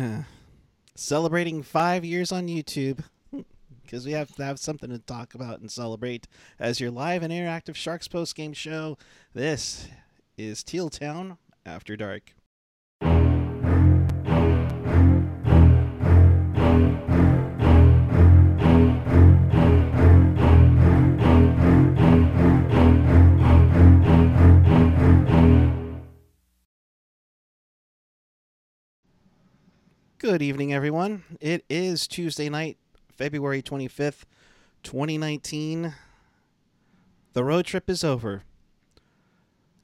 Celebrating five years on YouTube because we have to have something to talk about and celebrate as your live and interactive Sharks post game show. This is Teal Town After Dark. Good evening, everyone. It is Tuesday night, February 25th, 2019. The road trip is over.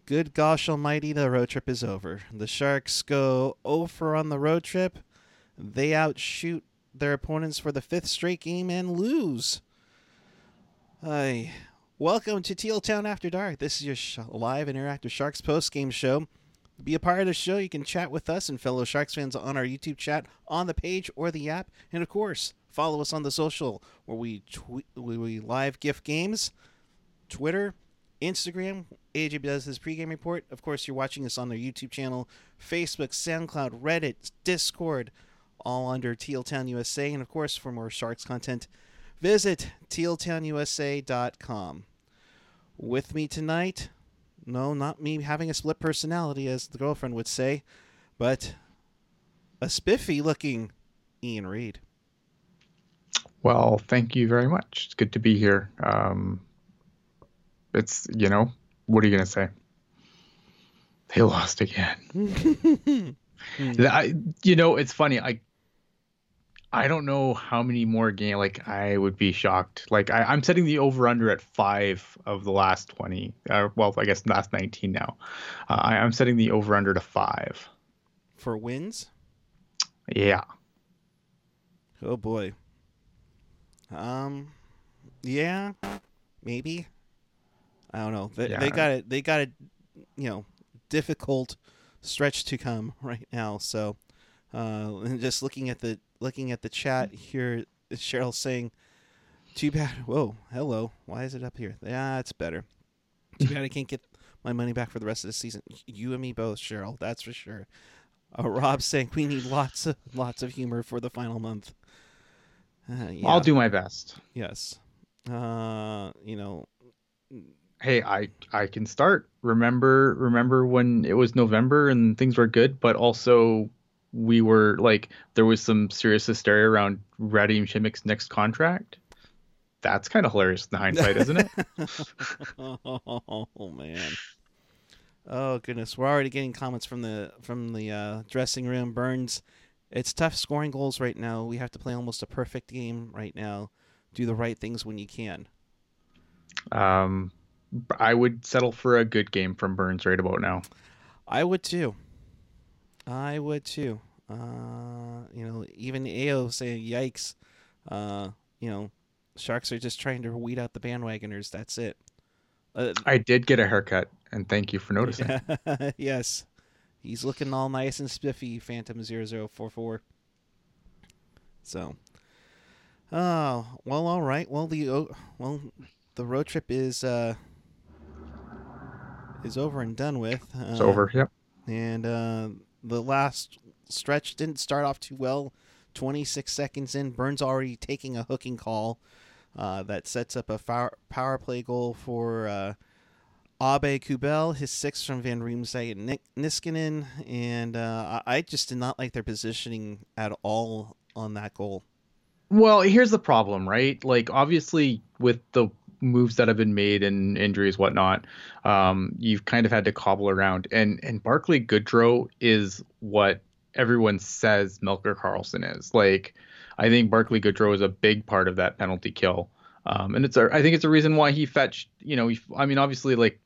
Good gosh almighty, the road trip is over. The Sharks go over on the road trip. They outshoot their opponents for the fifth straight game and lose. Hi. Welcome to Teal Town After Dark. This is your sh- live interactive Sharks post game show. Be a part of the show, you can chat with us and fellow Sharks fans on our YouTube chat on the page or the app, and of course, follow us on the social where we tweet, we, we live gift games, Twitter, Instagram. AJ does his pregame report. Of course, you're watching us on their YouTube channel, Facebook, SoundCloud, Reddit, Discord, all under Teal Town USA. And of course, for more Sharks content, visit tealtownusa.com. With me tonight, no, not me having a split personality, as the girlfriend would say, but a spiffy looking Ian Reed. Well, thank you very much. It's good to be here. Um, it's, you know, what are you going to say? They lost again. I, you know, it's funny. I I don't know how many more game. Like I would be shocked. Like I, am setting the over under at five of the last twenty. Uh, well, I guess last nineteen now. Uh, I, I'm setting the over under to five for wins. Yeah. Oh boy. Um. Yeah. Maybe. I don't know. They, yeah. they got it. They got a, you know, difficult stretch to come right now. So, uh, and just looking at the looking at the chat here, Cheryl saying, "Too bad." Whoa, hello. Why is it up here? Yeah, it's better. Too bad I can't get my money back for the rest of the season. You and me both, Cheryl. That's for sure. Uh, Rob saying we need lots of lots of humor for the final month. Uh, yeah. I'll do my best. Yes. Uh, you know. Hey, I I can start. Remember remember when it was November and things were good, but also we were like there was some serious hysteria around Radim Simek's next contract. That's kind of hilarious in hindsight, isn't it? oh man. Oh goodness, we're already getting comments from the from the uh, dressing room. Burns, it's tough scoring goals right now. We have to play almost a perfect game right now. Do the right things when you can. Um, I would settle for a good game from Burns right about now. I would too. I would too. Uh, you know, even AO saying, "Yikes!" Uh, you know, Sharks are just trying to weed out the bandwagoners. That's it. Uh, I did get a haircut, and thank you for noticing. yes, he's looking all nice and spiffy, Phantom 0044. So, oh well, all right. Well, the oh, well, the road trip is uh is over and done with. Uh, it's over. Yep. And uh, the last stretch didn't start off too well. 26 seconds in, Burns already taking a hooking call uh, that sets up a power play goal for uh, Abe Kubel, his sixth from Van Riemsdyk and Niskanen, and uh, I just did not like their positioning at all on that goal. Well, here's the problem, right? Like, obviously, with the moves that have been made and injuries, whatnot, um, you've kind of had to cobble around. And and Barclay Goodrow is what everyone says Melker Karlsson is. Like, I think Barclay Goodrow is a big part of that penalty kill. Um, and it's a, I think it's a reason why he fetched, you know, he, I mean, obviously, like,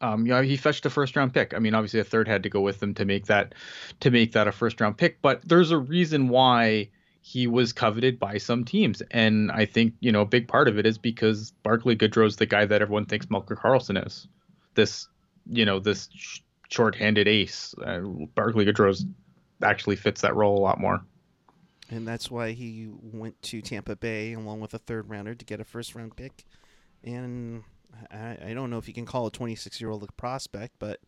um, you know, he fetched a first round pick. I mean, obviously, a third had to go with them to make that, to make that a first round pick. But there's a reason why he was coveted by some teams, and I think you know, a big part of it is because Barclay Goodrow is the guy that everyone thinks Melker Karlsson is. This, you know, this short-handed ace. Uh, Barclay Goodrow's actually fits that role a lot more. And that's why he went to Tampa Bay along with a third rounder to get a first round pick. And I, I don't know if you can call a 26 year old a prospect, but.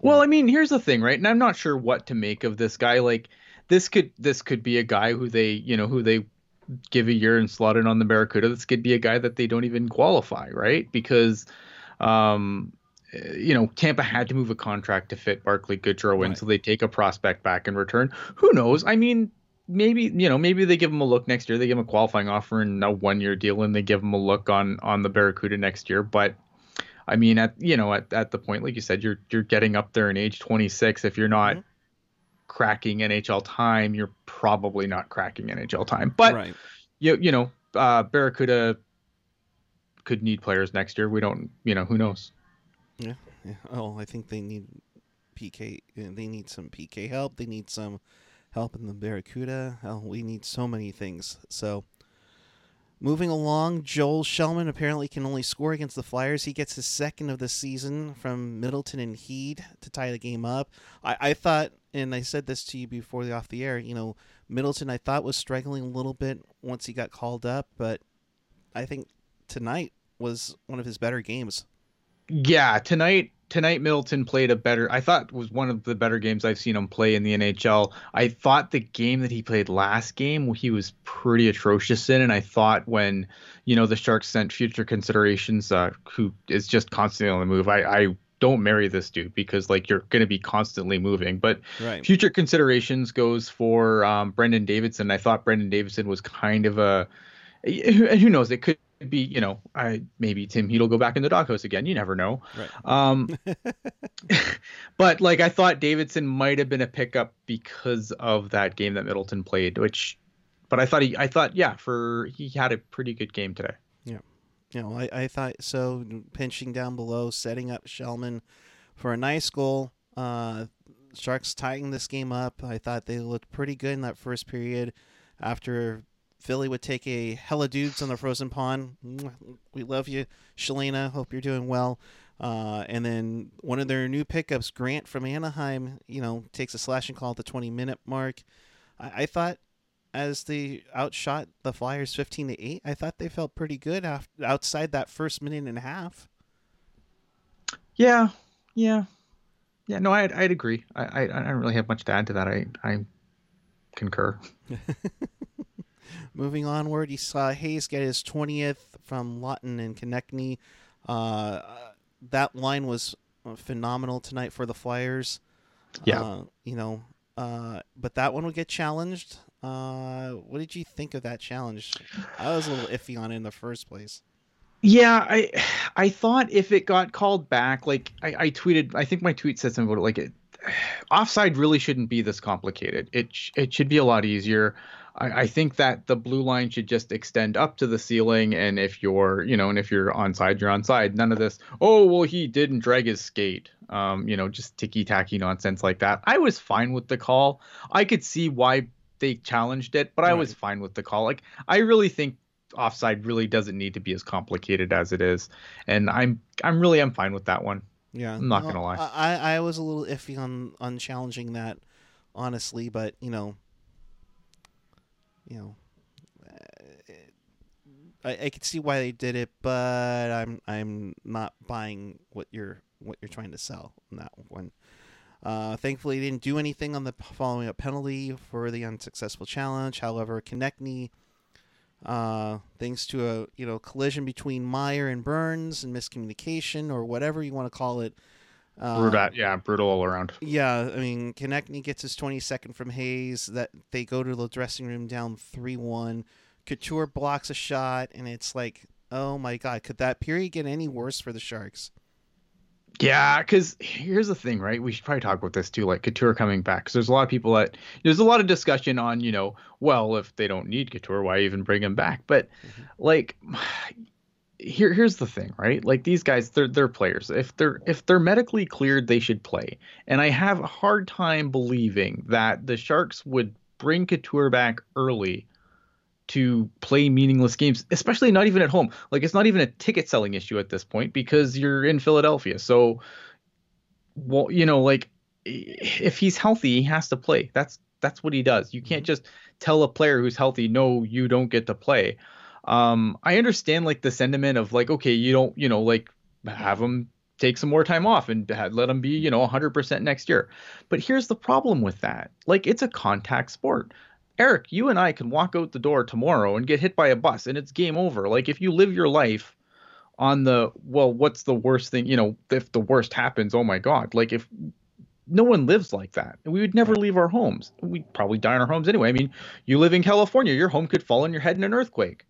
Well, I mean, here's the thing, right? And I'm not sure what to make of this guy. Like, this could this could be a guy who they you know who they give a year and slot in on the Barracuda. This could be a guy that they don't even qualify, right? Because um, you know, Tampa had to move a contract to fit Barclay Goodrow in, right. so they take a prospect back in return. Who knows? I mean, maybe you know, maybe they give him a look next year. They give him a qualifying offer and a one-year deal, and they give him a look on on the Barracuda next year. But I mean, at you know, at, at the point, like you said, you're you're getting up there in age 26. If you're not mm-hmm. cracking NHL time, you're probably not cracking NHL time. But right. you you know, uh, Barracuda could need players next year. We don't, you know, who knows. Yeah. yeah. Oh, I think they need PK. Uh, they need some PK help. They need some help in the Barracuda. Oh, we need so many things. So, moving along, Joel Kellman apparently can only score against the Flyers. He gets his second of the season from Middleton and Heed to tie the game up. I, I thought, and I said this to you before the off the air. You know, Middleton I thought was struggling a little bit once he got called up, but I think tonight was one of his better games. Yeah, tonight tonight Middleton played a better I thought was one of the better games I've seen him play in the NHL. I thought the game that he played last game he was pretty atrocious in and I thought when you know the Sharks sent future considerations uh, who is just constantly on the move. I I don't marry this dude because like you're going to be constantly moving. But right. future considerations goes for um, Brandon Davidson. I thought Brandon Davidson was kind of a and who knows it could be you know I maybe Tim Heed'll go back in the doghouse again. You never know. Right. Um, but like I thought Davidson might have been a pickup because of that game that Middleton played, which. But I thought he, I thought, yeah, for he had a pretty good game today. Yeah, you know, I, I thought so. Pinching down below, setting up Kellman for a nice goal. Uh, Sharks tying this game up. I thought they looked pretty good in that first period after Philly would take a hella dudes on the frozen pond. We love you, Shalina. Hope you're doing well. Uh, and then one of their new pickups, Grant from Anaheim, you know, takes a slashing call at the 20 minute mark. I, I thought as they outshot the Flyers 15 to 8, I thought they felt pretty good after, outside that first minute and a half. Yeah, yeah, yeah. No, I'd, I'd agree. I, I, I don't really have much to add to that. I, I concur. Moving onward, you saw Hayes get his 20th from Laughton and Konecny. Uh, that line was phenomenal tonight for the Flyers. Yeah. Uh, you know, uh, but that one would get challenged. Uh, what did you think of that challenge? I was a little iffy on it in the first place. Yeah, I I thought if it got called back, like I, I tweeted, I think my tweet said something about it, like it, offside really shouldn't be this complicated. It it should be a lot easier. I, I, think that the blue line should just extend up to the ceiling, and if you're, you know, and if you're onside, you're onside. None of this. Oh well, he didn't drag his skate. Um, you know, just ticky tacky nonsense like that. I was fine with the call. I could see why they challenged it, but right. I was fine with the call. Like I really think offside really doesn't need to be as complicated as it is, and I'm I'm really I'm fine with that one. Yeah, I'm not gonna lie. I I was a little iffy on on challenging that, honestly, but you know, you know, I, I can see why they did it, but I'm I'm not buying what you're what you're trying to sell in that one. Uh, thankfully, didn't do anything on the following up penalty for the unsuccessful challenge. However, Konecny, uh, thanks to a you know collision between Meier and Burns and miscommunication or whatever you want to call it, uh, brutal, yeah, brutal all around. Yeah, I mean, Konecny gets his 22nd from Hayes. That they go to the dressing room down three one. Couture blocks a shot, and it's like, oh my god, could that period get any worse for the Sharks? Yeah, because here's the thing, right? We should probably talk about this too, like Couture coming back. Because there's a lot of people that there's a lot of discussion on, you know, well, if they don't need Couture, why even bring him back? But mm-hmm. like, here here's the thing, right? Like these guys, they're they're players. If they're if they're medically cleared, they should play. And I have a hard time believing that the Sharks would bring Couture back early to play meaningless games, especially not even at home. Like it's not even a ticket selling issue at this point because you're in Philadelphia. So well, you know, like if he's healthy, he has to play. That's that's what he does. You can't mm-hmm. just tell a player who's healthy, no, you don't get to play. Um, I understand like the sentiment of like, okay, you don't, you know, like have him take some more time off and let him be, you know, 100% next year. But here's the problem with that. Like it's a contact sport. Eric, you and I can walk out the door tomorrow and get hit by a bus and it's game over. Like if you live your life on the well, what's the worst thing, you know, if the worst happens, oh my god. Like if no one lives like that. We would never leave our homes. We'd probably die in our homes anyway. I mean, you live in California, your home could fall on your head in an earthquake.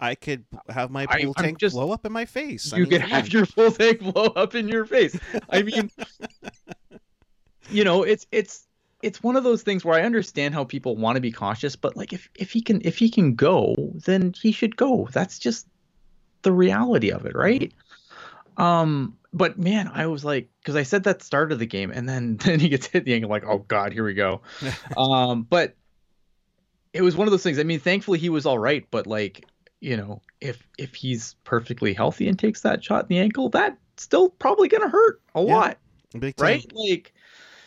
I could have my pool I, tank just, blow up in my face. You I mean, could have your pool tank blow up in your face. I mean, you know, it's it's it's one of those things where I understand how people want to be cautious, but like if if he can if he can go, then he should go. That's just the reality of it, right? Um, but man, I was like, because I said that start of the game, and then then he gets hit the angle, like, oh god, here we go. um, but it was one of those things. I mean, thankfully he was all right, but like you know, if if he's perfectly healthy and takes that shot in the ankle, that's still probably gonna hurt a yeah, lot, right? Like,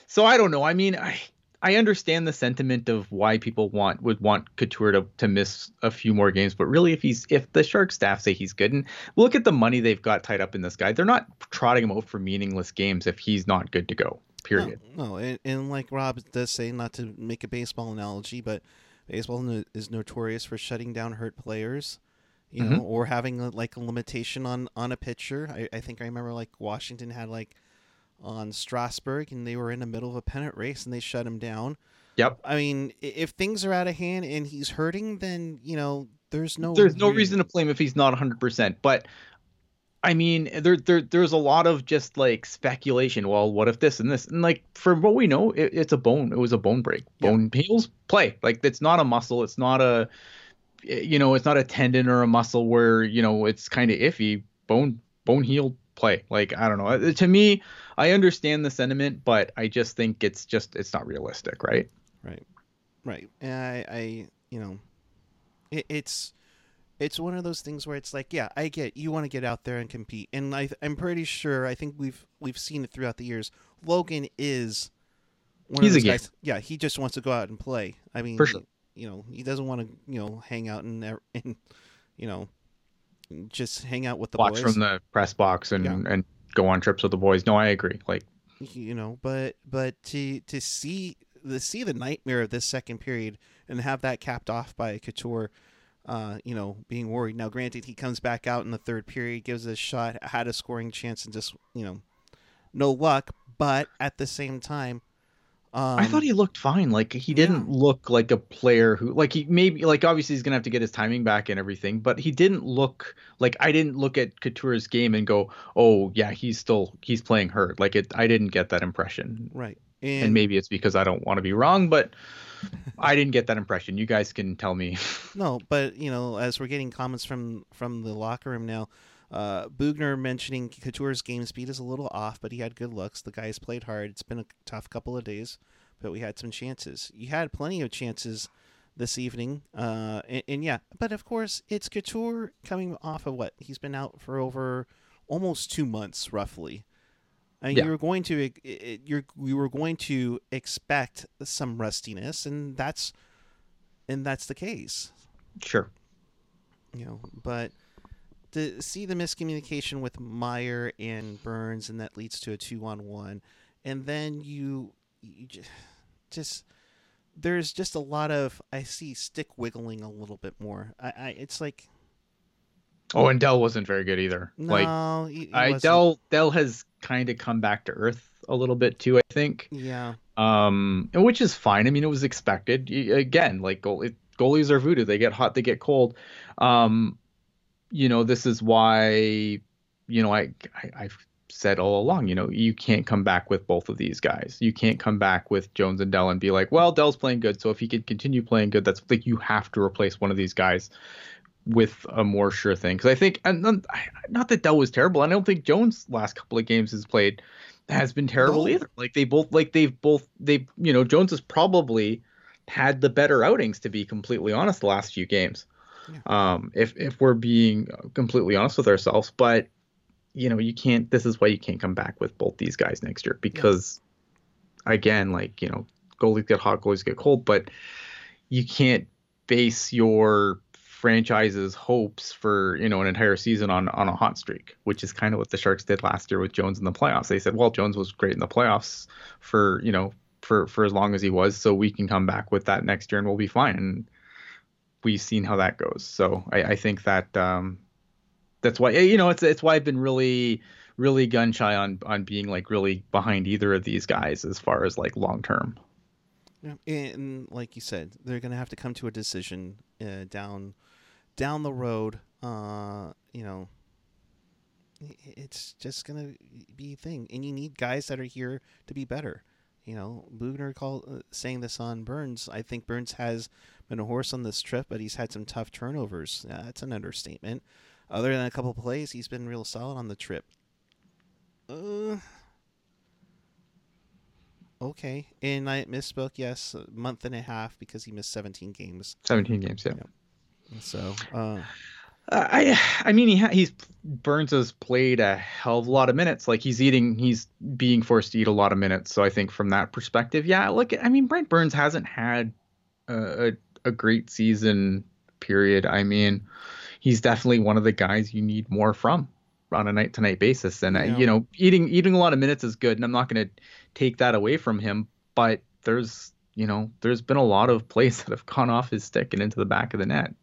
so I don't know. I mean, I I understand the sentiment of why people want would want Couture to, to miss a few more games, but really, if he's if the Shark staff say he's good, and look at the money they've got tied up in this guy, they're not trotting him out for meaningless games if he's not good to go. Period. No, no. And, and like Rob does say, not to make a baseball analogy, but baseball is notorious for shutting down hurt players you mm-hmm. know or having a, like a limitation on on a pitcher I, I think i remember like washington had like on Strasburg, and they were in the middle of a pennant race and they shut him down yep i mean if things are out of hand and he's hurting then you know there's no there's no reason to blame if he's not 100% but I mean, there, there, there's a lot of just like speculation. Well, what if this and this? And like, for what we know, it, it's a bone. It was a bone break. Bone yeah. heals play. Like, it's not a muscle. It's not a, you know, it's not a tendon or a muscle where you know it's kind of iffy. Bone, bone healed play. Like, I don't know. Uh, to me, I understand the sentiment, but I just think it's just it's not realistic, right? Right, right. And I, I, you know, it, it's it's one of those things where it's like, yeah, I get you want to get out there and compete, and I, I'm pretty sure I think we've we've seen it throughout the years. Logan is one He's of those guys. Yeah, he just wants to go out and play. I mean, for sure. You know, he doesn't want to you know hang out and and you know just hang out with the watch boys. from the press box and yeah. and go on trips with the boys. No, I agree. Like you know, but but to to see the see the nightmare of this second period and have that capped off by Couture uh, you know, being worried. Now, granted, he comes back out in the third period, gives a shot, had a scoring chance, and just, you know, no luck. But at the same time, um, I thought he looked fine. Like he didn't yeah. look like a player who, like he maybe, like obviously he's gonna have to get his timing back and everything, but he didn't look like I didn't look at Couture's game and go, oh yeah, he's still he's playing hurt. Like it, I didn't get that impression. Right. And, and maybe it's because I don't want to be wrong, but I didn't get that impression. You guys can tell me. no, but you know, as we're getting comments from from the locker room now, uh, Boughner mentioning Couture's game speed is a little off, but he had good looks. The guy's played hard. It's been a tough couple of days, but we had some chances. You had plenty of chances this evening, uh, and, and yeah, but of course it's Couture coming off of what he's been out for over almost two months, roughly. And yeah. you were going to you're you were going to expect some rustiness, and that's and that's the case. Sure. You know, but to see the miscommunication with Meier and Burns, and that leads to a two-on-one, and then you you just, just there's just a lot of I see stick wiggling a little bit more. I, I it's like Oh, and Dell wasn't very good either. No, like he, he I Dell Dell has kind of come back to earth a little bit too. I think. Yeah. Um, which is fine. I mean, it was expected. Again, like goal, it, goalies are voodoo. They get hot, they get cold. Um, you know, this is why, you know, I, I I've said all along, you know, you can't come back with both of these guys. You can't come back with Jones and Dell and be like, well, Dell's playing good, so if he can continue playing good, that's like you have to replace one of these guys with a more sure thing. Because I think, and not that Dell was terrible. I don't think Jones' last couple of games has played has been terrible either. Like they both, like they've both, they, you know, Jones has probably had the better outings to be completely honest the last few games. Yeah. Um, if if we're being completely honest with ourselves, but you know, you can't. This is why you can't come back with both these guys next year because, yeah. again, like you know, goalies get hot, goalies get cold, but you can't base your franchise's hopes for you know an entire season on on a hot streak, which is kind of what the Sharks did last year with Jones in the playoffs. They said, well, Jones was great in the playoffs for you know for for as long as he was, so we can come back with that next year and we'll be fine. And we've seen how that goes. So I, I think that um, that's why you know it's it's why I've been really really gun shy on on being like really behind either of these guys as far as like long term. Yeah, and like you said, they're going to have to come to a decision uh, down down the road. Uh, you know, it's just going to be a thing, and you need guys that are here to be better. You know, Boughner called uh, saying this on Burns. I think Burns has been a horse on this trip, but he's had some tough turnovers. Uh, that's an understatement. Other than a couple plays, he's been real solid on the trip. Uh, okay. And I misspoke. Yes, a month and a half because he missed 17 games. 17 games, yeah. So, uh, I I mean he ha- he's Burns has played a hell of a lot of minutes. Like he's eating, he's being forced to eat a lot of minutes. So I think from that perspective, yeah. Look, I mean Brent Burns hasn't had a, a, a great season. Period. I mean, he's definitely one of the guys you need more from on a night to night basis. And uh, yeah. you know, eating eating a lot of minutes is good, and I'm not going to take that away from him. But there's you know, there's been a lot of plays that have gone off his stick and into the back of the net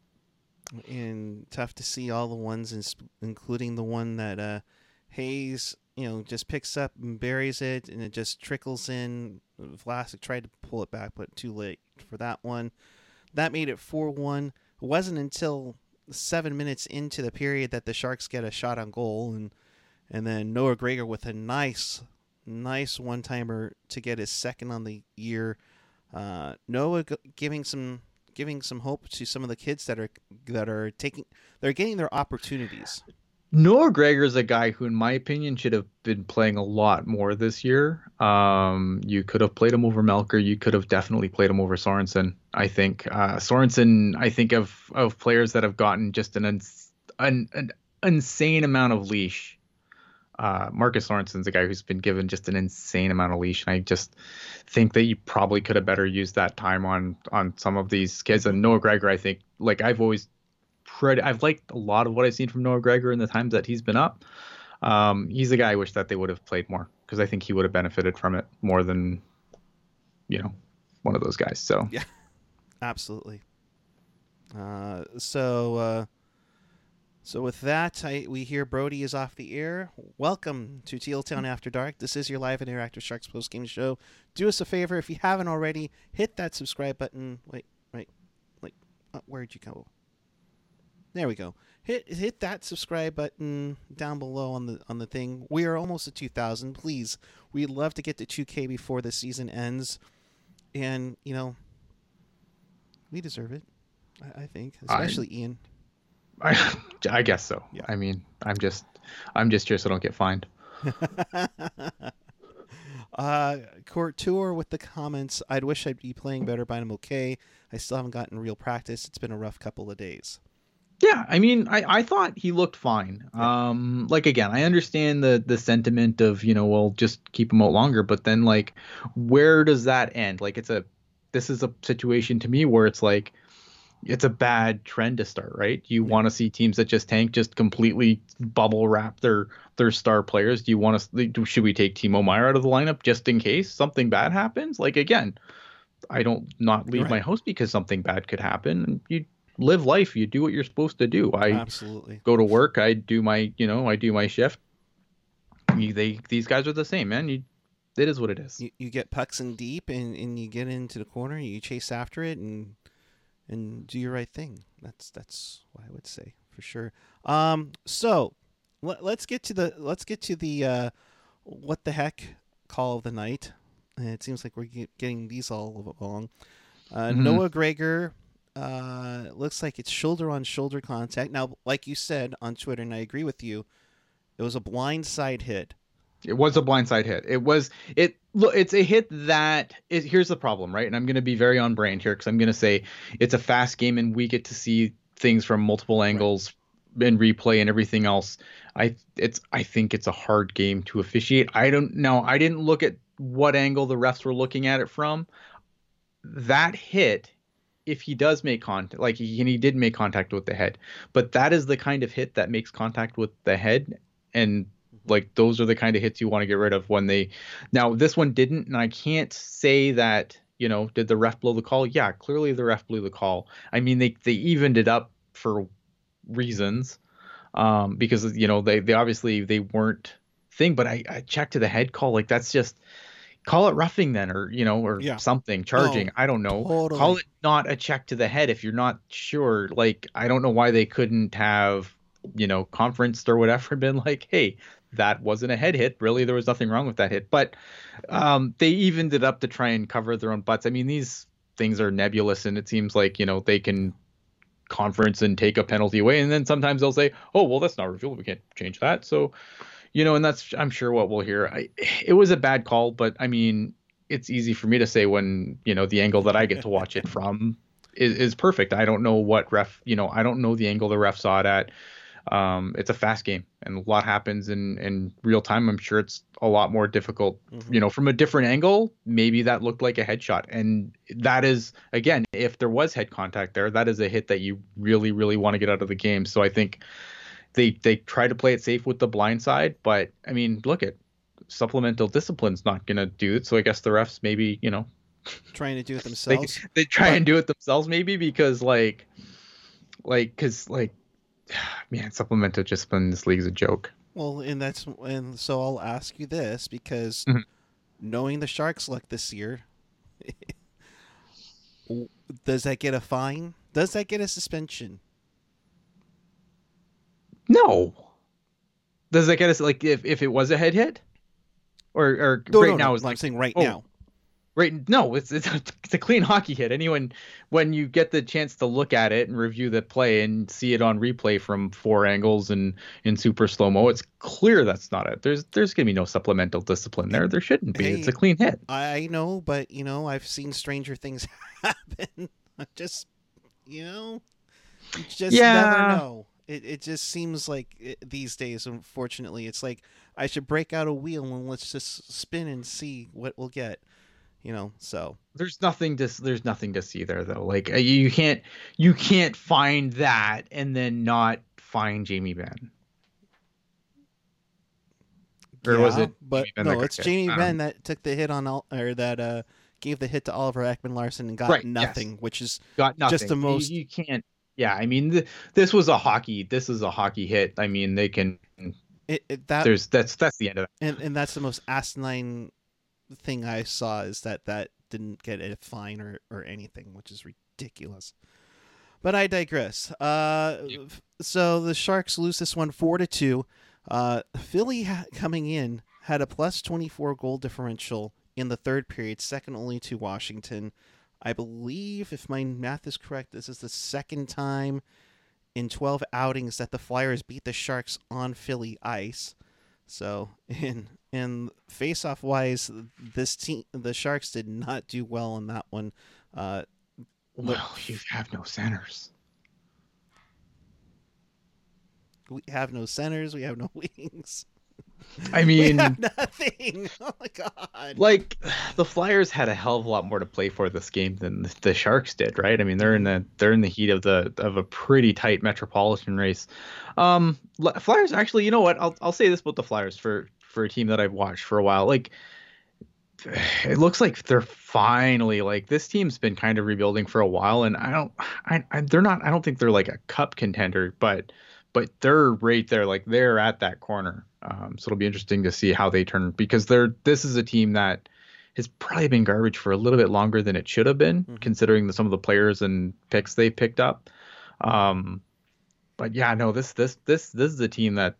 and tough to see all the ones, including the one that uh, Hayes, you know, just picks up and buries it, and it just trickles in. Vlasic tried to pull it back, but too late for that one. That made it four one. It wasn't until seven minutes into the period that the Sharks get a shot on goal, and and then Noah Gregor with a nice, nice one timer to get his second on the year. Uh, Noah g- giving some giving some hope to some of the kids that are that are taking they're getting their opportunities. Noah Gregor is a guy who, in my opinion, should have been playing a lot more this year. Um, you could have played him over Melker. You could have definitely played him over Sorensen. I think uh, Sorensen. I think of of players that have gotten just an, an, an insane amount of leash uh, Marcus Sorensen's a guy who's been given just an insane amount of leash, and I just think that you probably could have better used that time on on some of these kids. And Noah Gregor, I think, like I've always, pretty, I've liked a lot of what I've seen from Noah Gregor in the times that he's been up. Um, he's a guy I wish that they would have played more because I think he would have benefited from it more than, you know, one of those guys. So yeah, absolutely. Uh, so. Uh so with that, I, we hear Brody is off the air. Welcome to Teal Town After Dark. This is your live and interactive Sharks post game show. Do us a favor if you haven't already, hit that subscribe button. Wait, wait, wait. Uh, where'd you go? There we go. Hit hit that subscribe button down below on the on the thing. We are almost at 2,000. Please, we'd love to get to 2K before the season ends, and you know, we deserve it. I, I think, especially I, Ian. I, I guess so. Yeah. I mean, I'm just I'm just here so I don't get fined. uh, Couture with the comments. I'd wish I'd be playing better, but I'm okay. I still haven't gotten real practice. It's been a rough couple of days. Yeah, I mean, I, I thought he looked fine. Um, like again, I understand the the sentiment of you know, well, just keep him out longer, but then like, where does that end? Like, it's a this is a situation to me where it's like it's a bad trend to start, right? You yeah. want to see teams that just tank, just completely bubble wrap their their star players. Do you want to? Should we take Timo Meier out of the lineup just in case something bad happens? Like again, I don't not leave right. my house because something bad could happen. You live life. You do what you're supposed to do. I absolutely go to work. I do my you know I do my shift. You, they these guys are the same, man. You it is what it is. You, you get pucks in deep and, and you get into the corner, you chase after it and and do your right thing. That's that's what I would say for sure. Um, so let, us get to the let's get to the uh, what the heck call of the night. And it seems like we're get, getting these all along. Uh, mm-hmm. Noah Gregor uh, looks like it's shoulder on shoulder contact. Now, like you said on Twitter, and I agree with you, it was a blind side hit. It was a blindside hit. It was it. Look, it's a hit that is. Here's the problem, right? And I'm going to be very on brand here because I'm going to say it's a fast game and we get to see things from multiple angles right. and replay and everything else. I it's. I think it's a hard game to officiate. I don't know. I didn't look at what angle the refs were looking at it from. That hit if he does make contact, like he, he did make contact with the head, but that is the kind of hit that makes contact with the head, and like those are the kind of hits you want to get rid of when they. Now this one didn't, and I can't say that you know did the ref blow the call? Yeah, clearly the ref blew the call. I mean they they evened it up for reasons, um, because you know they they obviously they weren't thing, but I I checked to the head call like that's just call it roughing then or you know or Yeah. something charging i don't know totally. call it not a check to the head if you're not sure like i don't know why they couldn't have you know conferenced or whatever been like hey that wasn't a head hit. Really there was nothing wrong with that hit. But um they evened it up to try and cover their own butts. I mean these things are nebulous and it seems like you know they can conference and take a penalty away and then sometimes they'll say oh well that's not revealed we can't change that. So you know and that's i'm sure what we'll hear. I, it was a bad call but i mean it's easy for me to say when you know the angle that i get to watch it from is, is perfect. I don't know what ref you know i don't know the angle the ref saw it at um, it's a fast game and a lot happens in in real time. I'm sure it's a lot more difficult Mhm. you know from a different angle. Maybe that looked like a headshot. And that is again if there was head contact there that is a hit that you really really want to get out of the game. So i think they they try to play it safe with the blind side. But i mean look at supplemental discipline's not going to do it. So i guess the refs maybe you know trying to do it they, themselves. they try But- and do it themselves maybe because like like because like man supplemental discipline in this league is a joke Well, and that's and so I'll ask you this because Mhm. knowing the Sharks luck this year, does that get a fine? Does that get a suspension? no does that get us like if, if it was a head hit or or No, right no, now no, is I'm like saying right oh, now. Right. No, it's it's a, it's a clean hockey hit. Anyone when you get the chance to look at it and review the play and see it on replay from four angles and in super slow mo, it's clear that's not it. There's there's gonna be no supplemental discipline there. There shouldn't be. it's a clean hit. I know, but you know, I've seen stranger things happen. Just, you know, you just Yeah. never know. It it just seems like it, these days, unfortunately, it's like I should break out a wheel and let's just spin and see what we'll get. You know, so There's nothing to there's nothing to see there though. Like uh, you can't you can't find that and then not find Jamie Benn. Or was Yeah, it But no, it's? Jamie Benn that took the hit on all or that uh gave the hit to Oliver Ekman Larsson and got Right, yes. nothing, which is got nothing. Just the You- most- You, can't. Yeah, I mean, th- this was a hockey. This is a hockey hit. I mean, they can. it, it that There's that's that's the end of that. and and that's the most asinine thing I saw is that that didn't get a fine or or anything, which is ridiculous. But I digress. Uh, Yep. so the Sharks lose this one four to two. Uh, Philly ha- coming in had a plus twenty four goal differential in the third period, second only to Washington. I believe, if my math is correct, this is the second time in 12 outings that the Flyers beat the Sharks on Philly ice. So, in in face-off wise, this team, the Sharks did not do well in that one. Uh, Well, you have no centers. we have no centers, we have no wings, I we mean, have nothing. Oh my god! like the Flyers had a hell of a lot more to play for this game than the, the Sharks did, right? I mean, they're in the they're in the heat of the of a pretty tight metropolitan race. Um, Flyers actually, you know what? I'll I'll say this about the Flyers for for a team that I've watched for a while. Like, it looks like they're finally like this team's been kind of rebuilding for a while, and I don't, I, I they're not. I don't think they're like a cup contender, but but they're right there, like they're at that corner. Um, so it'll be interesting to see how they turn because they're this is a team that has probably been garbage for a little bit longer than it should have been, Mhm. considering the, some of the players and picks they picked up. Um, but yeah, no, this this this this is a team that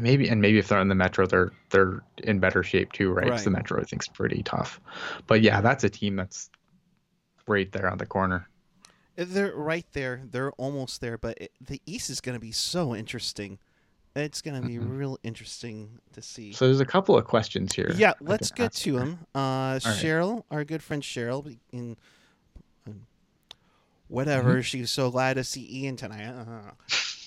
maybe and maybe if they're in the metro, they're they're in better shape too, right? 'Cause The metro I think's pretty tough. But yeah, that's a team that's right there on the corner. They're right there. They're almost there, but it, the East is going to be so interesting. It's going to be Mhm. real interesting to see. So there's a couple of questions here. Yeah, let's get to him. Uh, right. Cheryl, our good friend Cheryl, in in- whatever. Mm-hmm. She's so glad to see Ian tonight. Uh,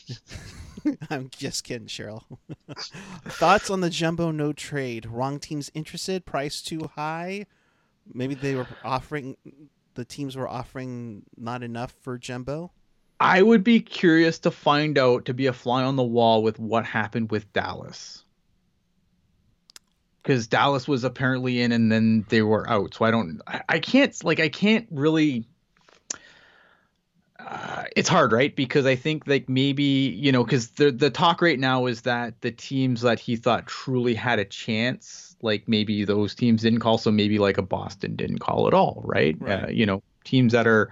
I'm just kidding, Cheryl. Thoughts on the jumbo no trade? Wrong teams interested? Price too high? Maybe they were offering the teams were offering not enough for Jembo? I would be curious to find out to be a fly on the wall with what happened with Dallas. Because Dallas was apparently in and then they were out. So I don't, I, can't, like, I can't really. Uh, it's hard, right? Because I think like maybe you know, because the the talk right now is that the teams that he thought truly had a chance, like maybe those teams didn't call, so maybe like a Boston didn't call at all, right? Right. Uh, you know, teams that are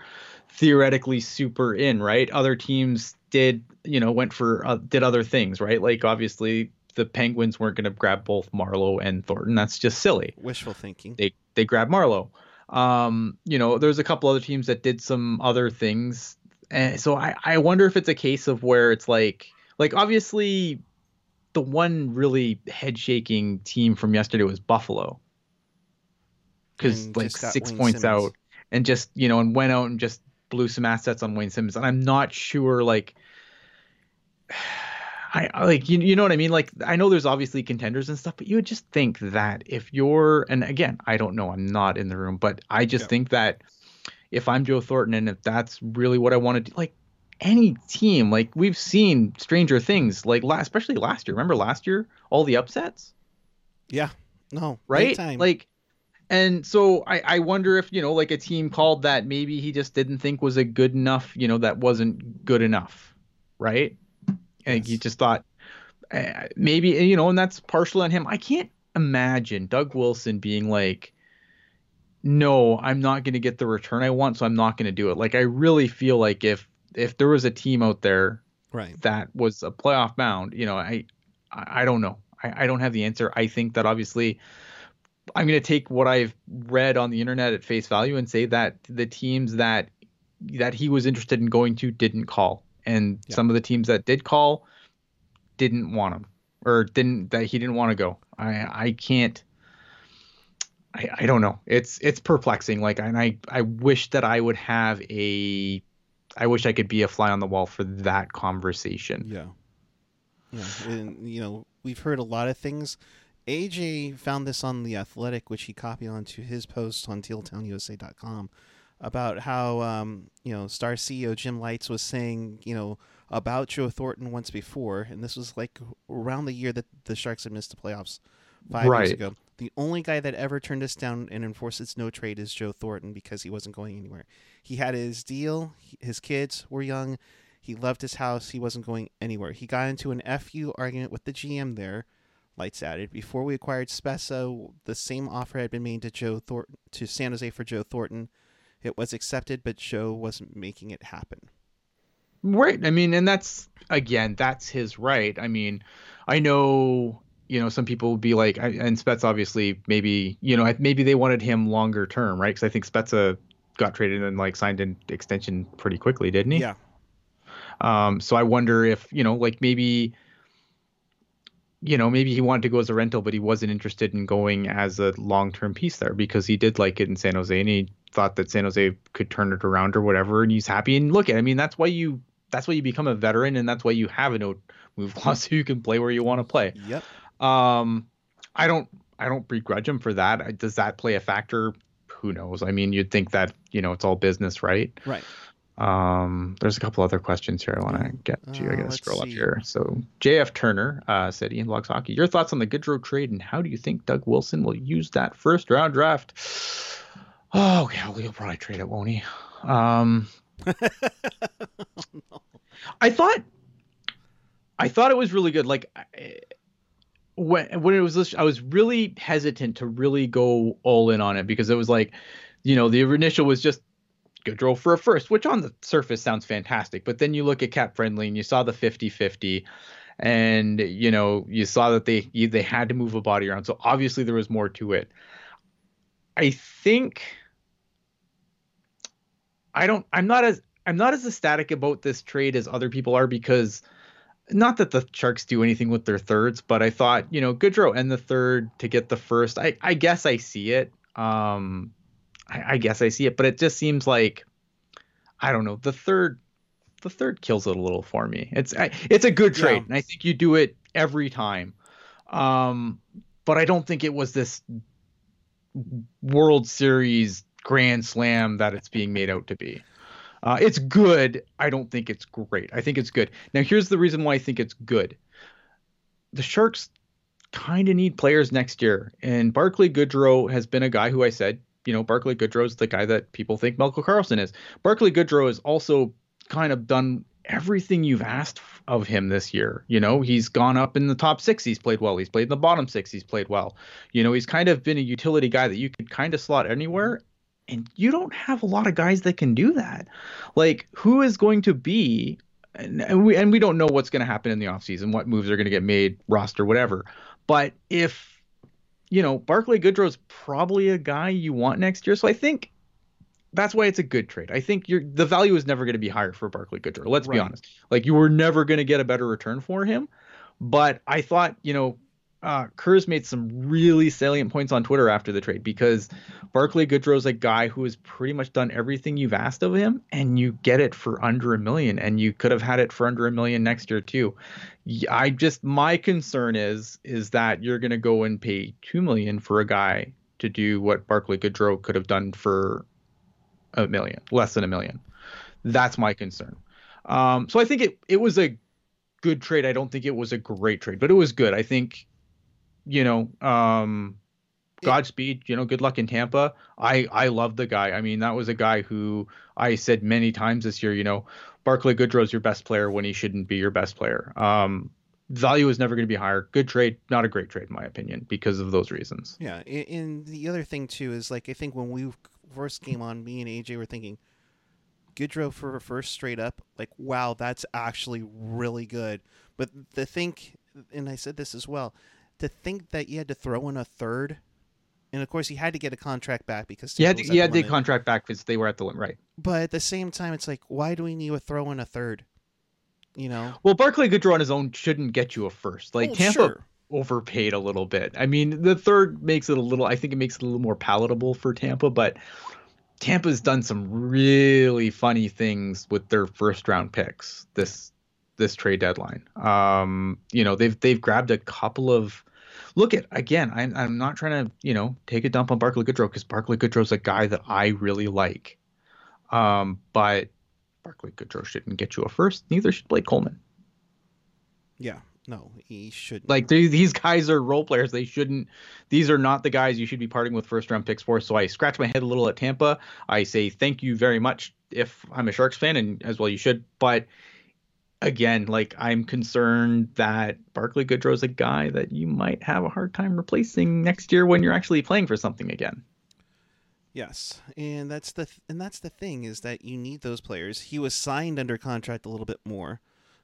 theoretically super in, right? Other teams did, you know, went for uh, did other things, right? Like obviously the Penguins weren't going to grab both Marleau and Thornton. That's just silly. Wishful thinking. They they grabbed Marleau. Um, you know, there's a couple other teams that did some other things. And so I, I wonder if it's a case of where it's like like obviously the one really head shaking team from yesterday was Buffalo. Because like six points Simmonds. out and just you know and went out and just blew some assets on Wayne Simmonds. And I'm not sure like I like you, you know what I mean like I know there's obviously contenders and stuff but you would just think that if you're and again I don't know I'm not in the room but I just Yeah. think that if I'm Joe Thornton and if that's really what I want to do like any team like we've seen stranger things like last, especially last year remember last year all the upsets Yeah. No. right time. like and so I, I wonder if you know like a team called that maybe he just didn't think was a good enough you know that wasn't good enough right and he just thought uh, maybe you know and that's partial on him i can't imagine doug wilson being like no i'm not going to get the return i want so i'm not going to do it like i really feel like if if there was a team out there right. that was a playoff bound, you know, I I I don't know. I, I don't have the answer. I think that obviously I'm going to take what I've read on the internet at face value and say that the teams that that he was interested in going to didn't call, and Yeah. some of the teams that did call didn't want him or didn't that he didn't want to go. I I can't. I, I don't know. It's it's perplexing. Like, and I I wish that I would have a. I wish I could be a fly on the wall for that conversation. Yeah. Yeah. And, you know, we've heard a lot of things. AJ found this on The Athletic, which he copied onto his post on tealtownusa.com about how, um, you know, Star CEO Jim Lites was saying, you know, about Joe Thornton once before. And this was like around the year that the Sharks had missed the playoffs five years ago. The only guy that ever turned us down and enforced its no trade is Joe Thornton because he wasn't going anywhere. He had his deal, his kids were young, he loved his house. He wasn't going anywhere. He got into an FU argument with the GM there. Lites added. Before we acquired Spezza, the same offer had been made to Joe Thornton to San Jose for Joe Thornton. It was accepted, but Joe wasn't making it happen. Right. I mean, and that's again, that's his right. I mean, I know, you know, some people would be like, and Spets obviously maybe, you know, maybe they wanted him longer term, right? Because I think Spezza got traded and like signed an extension pretty quickly, didn't he? Yeah. Um, so I wonder if, you know, like maybe, you know, maybe he wanted to go as a rental, but he wasn't interested in going as a long term piece there because he did like it in San Jose and he thought that San Jose could turn it around or whatever. And he's happy. And look, at I mean, that's why you, that's why you become a veteran and that's why you have a no move clause so you can play where you want to play. Yep. Um, I don't, I don't begrudge him for that. Does that play a factor? Who knows? I mean, you'd think that, you know, it's all business, right? Right. Um, there's a couple other questions here I want to get to. I Uh, gotta let's scroll up here. So JF Turner uh, said, Ian Blogs Hockey, your thoughts on the Goodrow trade and how do you think Doug Wilson will use that first round draft? Oh, okay, well, he'll probably trade it, won't he? Um, I thought, I thought it was really good. Like I- when when it was, this- I was really hesitant to really go all in on it because it was like, you know, the initial was just Goodrow for a first, which on the surface sounds fantastic. But then you look at cap friendly and you saw the 50 50 and you know you saw that they they had to move a body around so obviously there was more to it i think i don't i'm not as i'm not as ecstatic about this trade as other people are because not that the sharks do anything with their thirds but i thought you know goodrow and the third to get the first i i guess i see it um I, I guess I see it, but it just seems like I don't know. The third, the third kills it a little for me. It's I, it's a good trade, Yeah. and I think you do it every time. Um, but I don't think it was this World Series grand slam that it's being made out to be. Uh, it's good. I don't think it's great. I think it's good. Now, here's the reason why I think it's good. The Sharks kind of need players next year, and Barclay Goodrow has been a guy who I said, you know, Barclay Goodrow is the guy that people think Melker Karlsson is. Barclay Goodrow has also kind of done everything you've asked of him this year. You know, he's gone up in the top six. He's played well. He's played in the bottom six. He's played well. You know, he's kind of been a utility guy that you could kind of slot anywhere. And you don't have a lot of guys that can do that. Like, who is going to be, and we, and we don't know what's going to happen in the offseason, what moves are going to get made, roster, whatever. But if, you know, Barclay Goodrow's probably a guy you want next year. So I think that's why it's a good trade. I think the value is never going to be higher for Barclay Goodrow. Let's right. be honest. Like you were never going to get a better return for him. But I thought, you know, uh, Kurz made some really salient points on Twitter after the trade because Barclay Goodrow's a guy who has pretty much done everything you've asked of him, and you get it for under a million, and you could have had it for under a million next year too. I just my concern is is that you're going to go and pay two million for a guy to do what Barclay Goodrow could have done for a million, less than a million. That's my concern. Um, so I think it it was a good trade. I don't think it was a great trade, but it was good. I think, you know, um, Godspeed. You know, good luck in Tampa. I I love the guy. I mean, that was a guy who I said many times this year. You know, Barclay Goodrow's your best player when he shouldn't be your best player. Um, value is never going to be higher. Good trade, not a great trade in my opinion, because of those reasons. Yeah, and the other thing too is like I think when we first came on, me and AJ were thinking, Goodrow for first straight up, like wow, that's actually really good. But the think, and I said this as well, to think that you had to throw in a third and of course he had to get a contract back because yeah, he had the contract back because they were at the limit, right? But at the same time, it's like, why do we need to throw in a third? You know. Well, Barclay Goodrow on his own shouldn't get you a first. Like oh, Tampa sure. overpaid a little bit. I mean, the third makes it a little. I think it makes it a little more palatable for Tampa, but Tampa's done some really funny things with their first round picks this this trade deadline. Um, you know, they've they've grabbed a couple of look at again. I'm I'm not trying to you know take a dump on Barclay Goodrow because Barclay Goodrow's a guy that I really like. Um, but Barclay Goodrow shouldn't get you a first. Neither should Blake Coleman. Yeah, no, he shouldn't. Like these guys are role players. They shouldn't. These are not the guys you should be parting with first round picks for. So I scratch my head a little at Tampa. I say thank you very much if I'm a Sharks fan, and as well you should. But again, like I'm concerned that Barclay Goodrow is a guy that you might have a hard time replacing next year when you're actually playing for something again. Yes, and that's the th- and that's the thing is that you need those players. He was signed under contract a little bit more,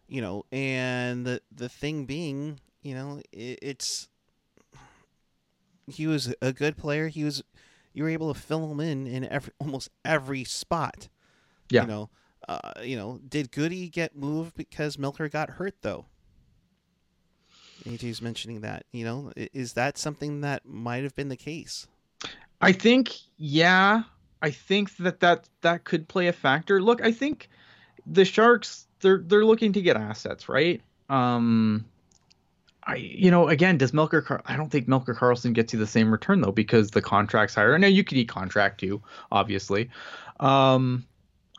you know, and the the thing being, you know, it, it's he was a good player. He was you were able to fill him in in every almost every spot. Yeah. You know, uh, you know, did Goody get moved because Melker got hurt though? AJ's mentioning that. You know, is that something that might have been the case? I think, yeah, I think that that that could play a factor. Look, I think the Sharks they're they're looking to get assets, right? Um, I you know again, does Melker? Car- I don't think Melker Karlsson gets you the same return though because the contract's higher. Now you could eat contract too, obviously. Um,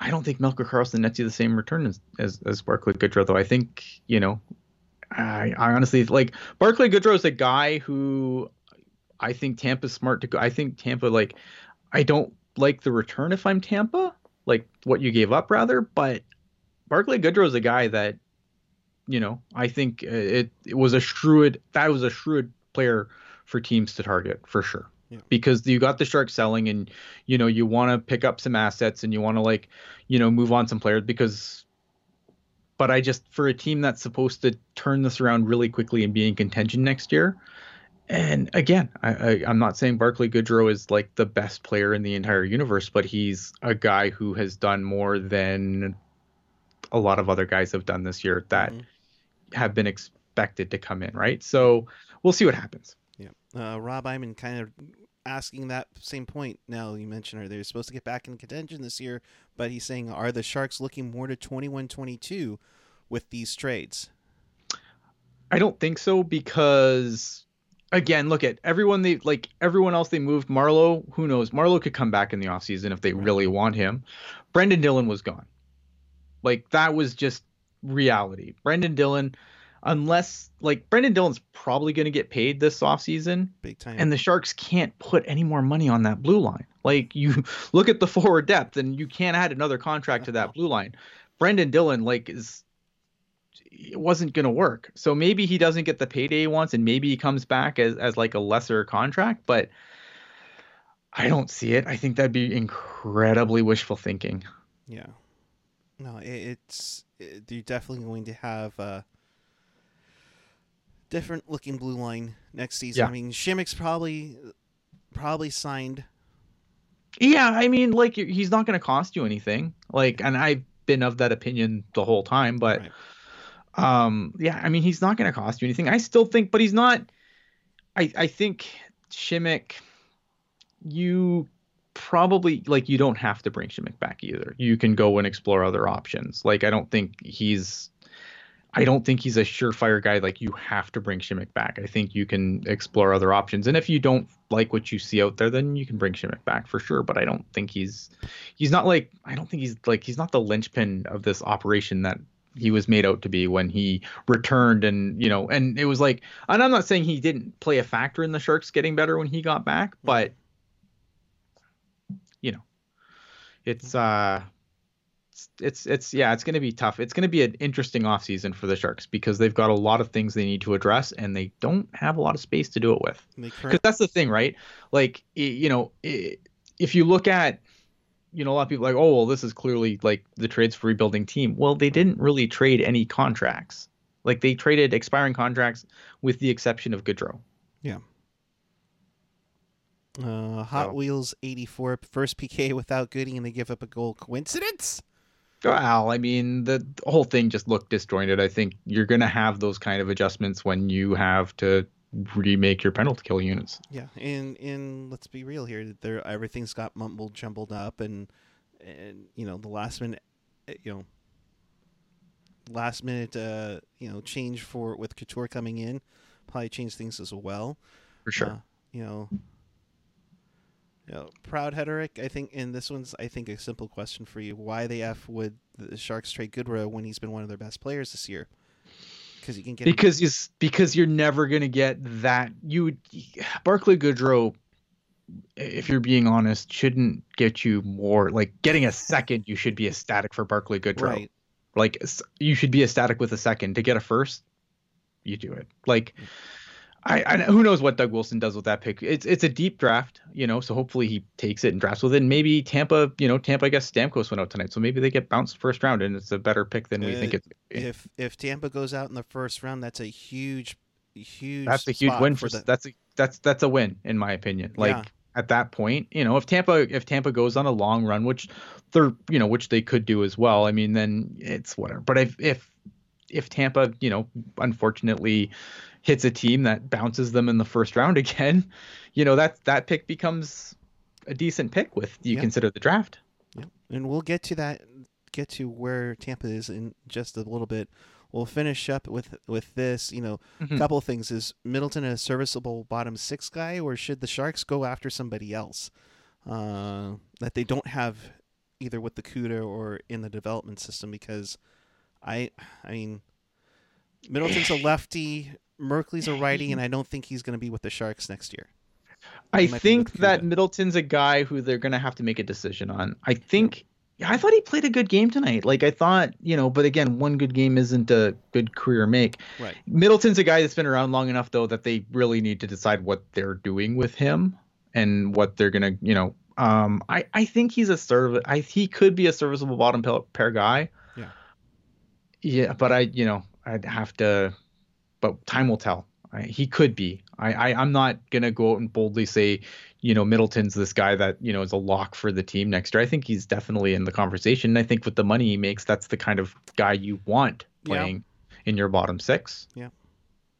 I don't think Melker Karlsson nets you the same return as as, as Barclay Goodrow, though. I think you know, I, I honestly like Barclay Goodrow is a guy who I think Tampa's smart to go. I think Tampa like I don't like the return if I'm Tampa, like what you gave up rather, but Barclay Goodrow is a guy that you know I think uh, it it was a shrewd that was a shrewd player for teams to target for sure because you got the shark selling and you know you want to pick up some assets and you want to like you know move on some players because but I just for a team that's supposed to turn this around really quickly and be in contention next year. And again, I, I, I'm not saying Barclay Goodrow is like the best player in the entire universe, but he's a guy who has done more than a lot of other guys have done this year that mm-hmm. have been expected to come in, right? So we'll see what happens. Yeah. Uh, Rob Iman kind of asking that same point. Now you mentioned are they supposed to get back in contention this year, but he's saying are the Sharks looking more to 21-22 with these trades? I don't think so because again, look at everyone they like everyone else they moved. Marleau, who knows? Marleau could come back in the offseason if they Right. really want him. Brendan Dillon was gone. Like that was just reality. Brendan Dillon, unless like Brendan Dillon's probably going to get paid this offseason, Big time. and the Sharks can't put any more money on that blue line. Like you look at the forward depth, and you can't add another contract to that uh-huh. blue line. Brendan Dillon, like, is it wasn't gonna work. So maybe he doesn't get the payday he wants, and maybe he comes back as as like a lesser contract. But I don't see it. I think that'd be incredibly wishful thinking. Yeah. No, it, it's it, you're definitely going to have a different looking blue line next season. Yeah. I mean, Simek's probably probably signed. Yeah, I mean, like he's not gonna cost you anything. Like, and I've been of that opinion the whole time, but. Right. Um, yeah, I mean, he's not going to cost you anything. I still think, but he's not. I I think Simek, you probably like you don't have to bring Simek back either. You can go and explore other options. Like I don't think he's. I don't think he's a surefire guy. Like you have to bring Simek back. I think you can explore other options, and if you don't like what you see out there, then you can bring Simek back for sure. But I don't think he's. He's not like. I don't think he's like. He's not the linchpin of this operation that he was made out to be when he returned and you know and it was like and I'm not saying he didn't play a factor in the Sharks getting better when he got back but you know it's uh it's it's, it's yeah it's going to be tough it's going to be an interesting offseason for the Sharks because they've got a lot of things they need to address and they don't have a lot of space to do it with because that's the thing, right? Like, you know, if you look at, you know, a lot of people are like, oh, well, this is clearly like the trades for rebuilding team. Well, they didn't really trade any contracts. Like they traded expiring contracts with the exception of Goodrow. uh, Hot So- Wheels 84 first PK without Goody, and they give up a goal. Coincidence? Well, I mean, the, whole thing just looked disjointed. I think you're going to have those kind of adjustments when you have to remake your penalty kill units. Yeah, and and let's be real here. There, everything's got mumbled, jumbled up, and and you know the last minute, uh, you know, last minute, uh, you know, change for with Couture coming in, probably changed things as well. For sure. Uh, you know, you know, proud Hederick. I think, and this one's I think a simple question for you: Why the f would the Sharks trade Goodrow when he's been one of their best players this year? Because you can get him- because he's because you're never gonna get that you would Barclay Goodrow if you're being honest shouldn't get you more like getting a second you should be ecstatic for Barclay Goodrow right. like you should be ecstatic with a second to get a first you do it like I, I who knows what Doug Wilson does with that pick it's it's a deep draft you know so hopefully he takes it and drafts with it and maybe Tampa you know Tampa I guess Stamkos went out tonight so maybe they get bounced first round and it's a better pick than we Uh, think it's If if Tampa goes out in the first round, that's a huge, huge. that's a huge win for the. that's a that's that's a win in my opinion like Yeah. at that point you know if tampa if tampa goes on a long run which they're you know which they could do as well i mean then it's whatever but if if if tampa you know unfortunately hits a team that bounces them in the first round again you know that that pick becomes a decent pick with you Yeah. consider the draft Yeah. And we'll get to that. Get to where Tampa is in just a little bit. We'll finish up with with this. You know, a Mhm. couple of things: is Middleton a serviceable bottom six guy, or should the Sharks go after somebody else uh, that they don't have either with the CUDA or in the development system? Because I, I mean, Middleton's a lefty. Merkley's a righty, and I don't think he's going to be with the Sharks next year. I think that Middleton's a guy who they're going to have to make a decision on. I think yeah, I thought he played a good game tonight. Like I thought, you know, but again, one good game isn't a good career make. Right. Middleton's a guy that's been around long enough though that they really need to decide what they're doing with him and what they're going to, you know, um I I think he's a serv I he could be a serviceable bottom pair, pair guy. Yeah. Yeah, but I, you know, I'd have to but time will tell. I, he could be. I, I I'm not gonna go out and boldly say, you know, Middleton's this guy that you know is a lock for the team next year. I think he's definitely in the conversation. And I think with the money he makes, that's the kind of guy you want Yeah. playing in your bottom six. Yeah,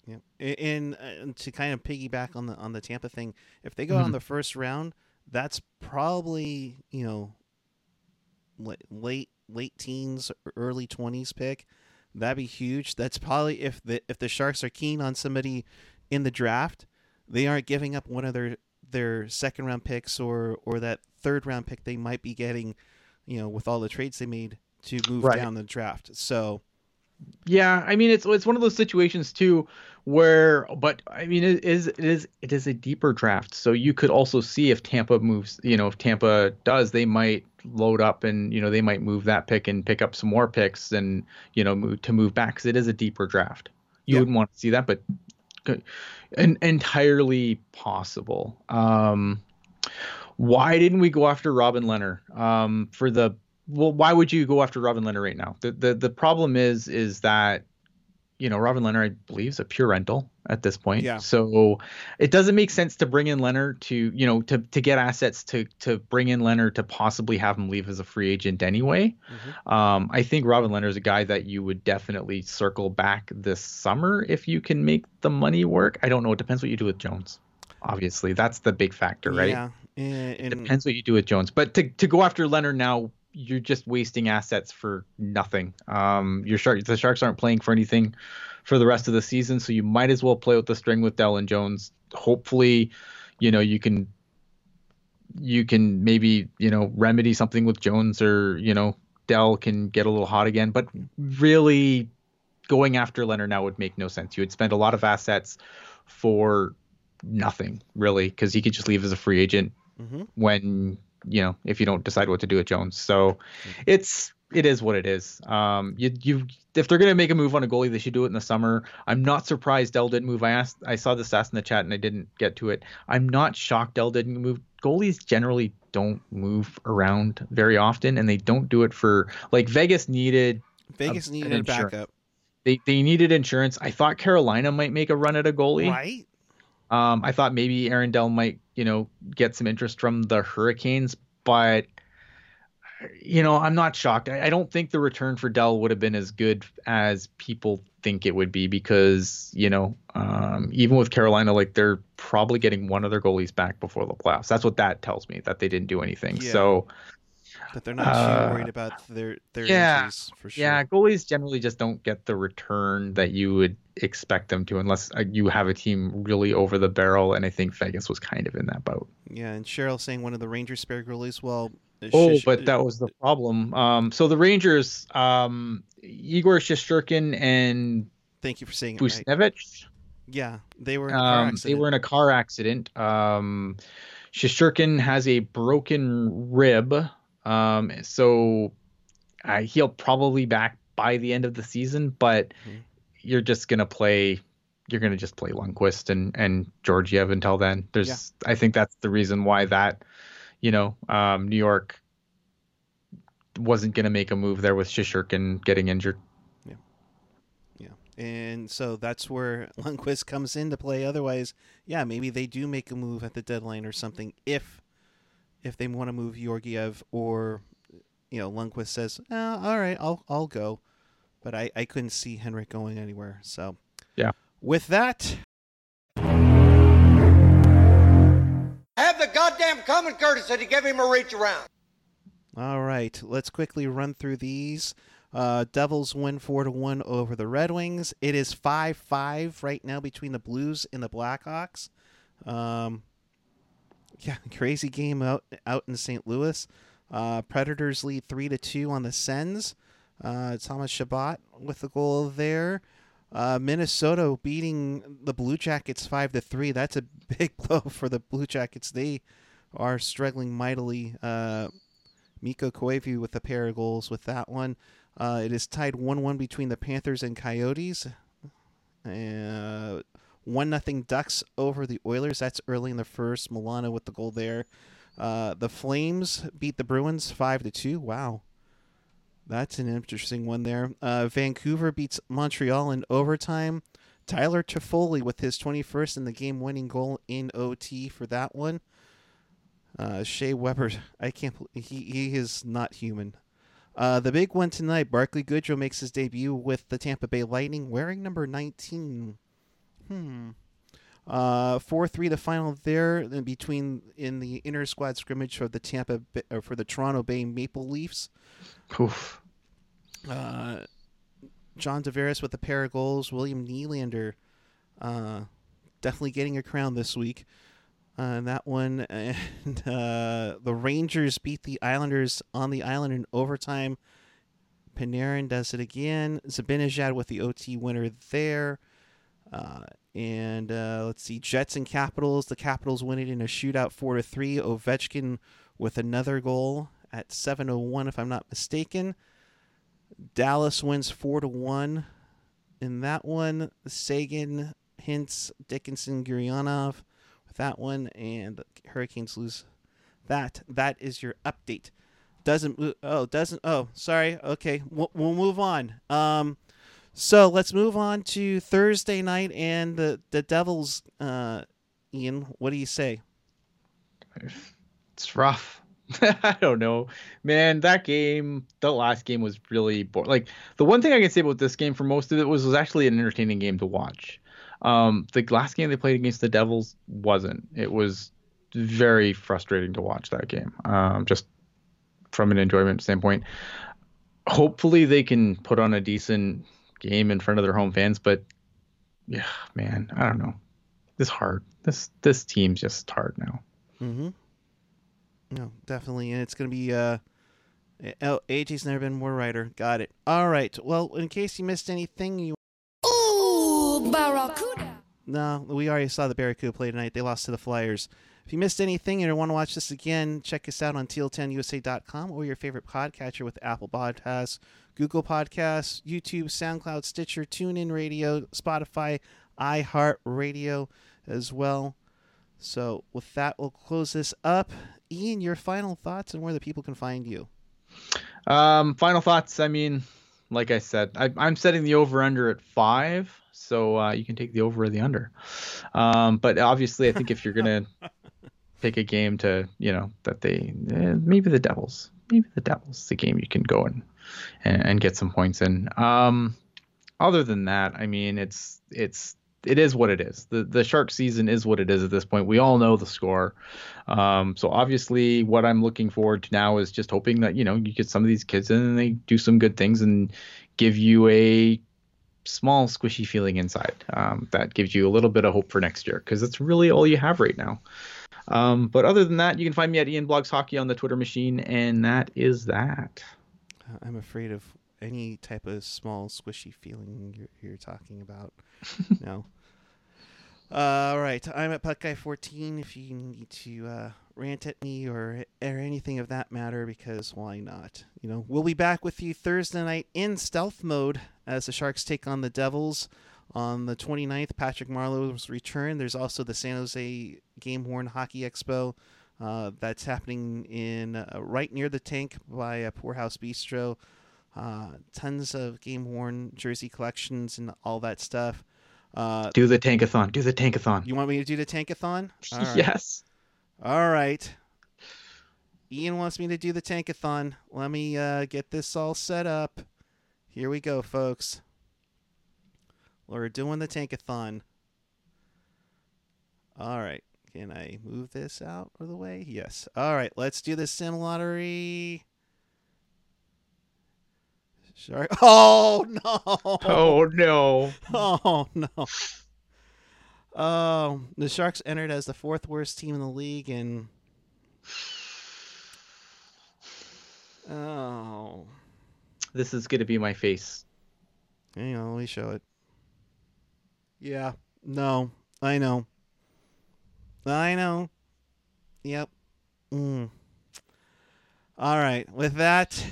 Yeah, and, uh, to kind of piggyback on the on the Tampa thing, if they go out in Mhm. the first round, that's probably you know late late teens, early twenties pick. That'd be huge. That's probably if the if the Sharks are keen on somebody in the draft, they aren't giving up one of their their second round picks or or that third round pick they might be getting, you know, with all the trades they made to move Right. down the draft. So Yeah, I mean it's it's one of those situations too where but I mean it is it is it is a deeper draft. So you could also see if Tampa moves, you know, if Tampa does, they might load up and you know they might move that pick and pick up some more picks and you know move to move back cuz it is a deeper draft. You Yeah. wouldn't want to see that but and entirely possible. Um why didn't we go after Robin Lehner um, for the well? Why would you go after Robin Lehner right now? The the the problem is is that you know Robin Lehner I believe is a pure rental at this point. Yeah. So it doesn't make sense to bring in Lehner to you know to to get assets to to bring in Lehner to possibly have him leave as a free agent anyway. mhm. Um, I think Robin Lehner is a guy that you would definitely circle back this summer if you can make the money work. I don't know. It depends what you do with Jones. Obviously, that's the big factor, right? yeah, and, and Depends what you do with Jones. But to, to go after Lehner now, you're just wasting assets for nothing. Um, your shark the Sharks aren't playing for anything for the rest of the season, so you might as well play with the string with Dell and Jones. Hopefully, you know you can you can maybe you know remedy something with Jones or you know Dell can get a little hot again. But really, going after Lehner now would make no sense. You would spend a lot of assets for nothing really because he could just leave as a free agent mhm. when you know if you don't decide what to do with Jones. So it's it is what it is. Um, you you if they're gonna make a move on a goalie, they should do it in the summer. I'm not surprised Dell didn't move. I asked I saw the stats in the chat and I didn't get to it. I'm not shocked Dell didn't move. Goalies generally don't move around very often, and they don't do it for like Vegas needed Vegas an needed a backup, they they needed insurance. I thought Carolina might make a run at a goalie. right? Um, I thought maybe Aaron Dell might, you know, get some interest from the Hurricanes, but you know, I'm not shocked. I, I don't think the return for Dell would have been as good as people think it would be because, you know, um, even with Carolina, like they're probably getting one of their goalies back before the playoffs. That's what that tells me that they didn't do anything. Yeah. So But they're not Uh, too worried about their their yeah, injuries for sure. yeah, goalies generally just don't get the return that you would expect them to unless uh, you have a team really over the barrel. And I think Vegas was kind of in that boat. Yeah, and Cheryl saying one of the Rangers spare goalies. Well, Oh, but that was the problem. Um, so the Rangers, um, Igor Shesterkin and thank you for saying it. Right. Yeah, they were. In a car um, they accident. were in a car accident. Um, Shesterkin has a broken rib, um, so uh, he'll probably back by the end of the season. But Mhm. you're just gonna play. You're gonna just play Lundqvist and and Georgiev until then. There's, I think that's the reason why that, you know, um, New York wasn't gonna make a move there with Shesterkin getting injured. Yeah, yeah, and so that's where Lundqvist comes into play. Otherwise, yeah, maybe they do make a move at the deadline or something if if they want to move Georgiev or you know Lundqvist says, eh, "All right, I'll I'll go," but I I couldn't see Henrik going anywhere. So Yeah. with that, Have the goddamn common courtesy to give him a reach around. All right, let's quickly run through these. Uh, Devils win four to one over the Red Wings. It is five five right now between the Blues and the Blackhawks. Um, yeah, crazy game out out in St. Louis. Uh, Predators lead three to two on the Sens. Uh, Thomas Chabot with the goal there. Uh, Minnesota beating the Blue Jackets five to three. That's a big blow for the Blue Jackets. They are struggling mightily. Uh, Mikko Koivu with a pair of goals with that one. Uh, it is tied 1 1 between the Panthers and Coyotes. Uh, 1 nothing Ducks over the Oilers. That's early in the first. Milano with the goal there. Uh, the Flames beat the Bruins 5 to 2. Wow. That's an interesting one there. Uh, Vancouver beats Montreal in overtime. Tyler Toffoli with his 21st in the game winning goal in OT for that one. Uh, Shea Weber, I can't. He he is not human. Uh, the big one tonight, Barclay Goodrow makes his debut with the Tampa Bay Lightning, wearing number 19. Hmm. Uh, four three the final there then between in the inner squad scrimmage for the Tampa or for the Toronto Bay Maple Leafs. Oof. Uh, John Tavares with a pair of goals. William Nylander uh, definitely getting a crown this week. Uh, that one, and uh, the Rangers beat the Islanders on the island in overtime. Panarin does it again. Zibanejad with the OT winner there. Uh, and uh, let's see, Jets and Capitals. The Capitals win it in a shootout, four to three. Ovechkin with another goal at 7:01, if I'm not mistaken. Dallas wins four to one in that one. Seguin, Hintz Dickinson, Gurianov with that one, and the Hurricanes lose that. That is your update. Doesn't oh doesn't oh sorry okay we'll, we'll move on. Um, so let's move on to Thursday night and the the Devils. Uh, Ian, what do you say? It's rough. I don't know, man. That game, the last game was really boring. Like the one thing I can say about this game for most of it was was actually an entertaining game to watch. Um, the last game they played against the Devils wasn't. It was very frustrating to watch that game. Um, just from an enjoyment standpoint. Hopefully they can put on a decent game in front of their home fans, but yeah, man, I don't know. This hard. This this team's just hard now. Mm-hmm. No, definitely, and it's gonna be. Uh, oh, AJ's never been more writer. Got it. All right. Well, in case you missed anything, you. Ooh, Barracuda. No, we already saw the Barracuda play tonight. They lost to the Flyers. If you missed anything and you want to watch this again, check us out on tealtownusa.com or your favorite podcatcher with Apple Podcasts, Google Podcasts, YouTube, SoundCloud, Stitcher, TuneIn Radio, Spotify, iHeartRadio as well. So with that, we'll close this up. Ian, your final thoughts and where the people can find you. Um, final thoughts. I mean, like I said, I, I'm setting the over under at five, so uh, you can take the over or the under. Um, but obviously, I think if you're gonna pick a game to, you know, that they eh, maybe the Devils, maybe the Devils, the game you can go and and, and get some points in. Um, other than that, I mean, it's it's it is what it is. The the shark season is what it is at this point. We all know the score. Um, so obviously, what I'm looking forward to now is just hoping that you know you get some of these kids in and they do some good things and give you a small squishy feeling inside um, that gives you a little bit of hope for next year because that's really all you have right now. Um, but other than that, you can find me at Ian Blogs Hockey on the Twitter machine, and that is that. I'm afraid of any type of small squishy feeling you're, you're talking about. no. Uh, all right, I'm at PuckGuy14 if you need to uh, rant at me or or anything of that matter, because why not? You know, we'll be back with you Thursday night in stealth mode as the Sharks take on the Devils on the 29th. Patrick Marleau's return. There's also the San Jose Game Worn Hockey Expo. Uh, that's happening in uh, right near the tank by a Poorhouse Bistro. Uh, tons of game worn jersey collections and all that stuff. Uh, Do the tankathon. Do the tankathon. you want me to do the tankathon? All right. Yes. All right. Ian wants me to do the tankathon. Let me uh, get this all set up. Here we go, folks. We're doing the tankathon. All right. Can I move this out of the way? Yes. All right. Let's do the sim lottery. Shark. Oh no! Oh no. Oh no! Oh, the Sharks entered as the fourth worst team in the league, and oh, This is gonna be my face. hang on, let me show it. Yeah, no, I know, I know. Yep. Mm. All right, with that,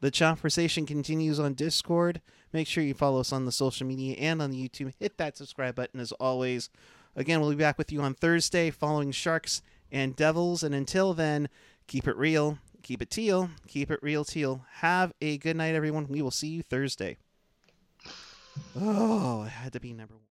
the conversation continues on Discord. Make sure you follow us on the social media and on the YouTube. Hit that subscribe button as always. Again, we'll be back with you on Thursday following Sharks and Devils. And until then, keep it real, keep it teal, keep it real teal. Have a good night, everyone. We will see you Thursday. Oh, it had to be number one.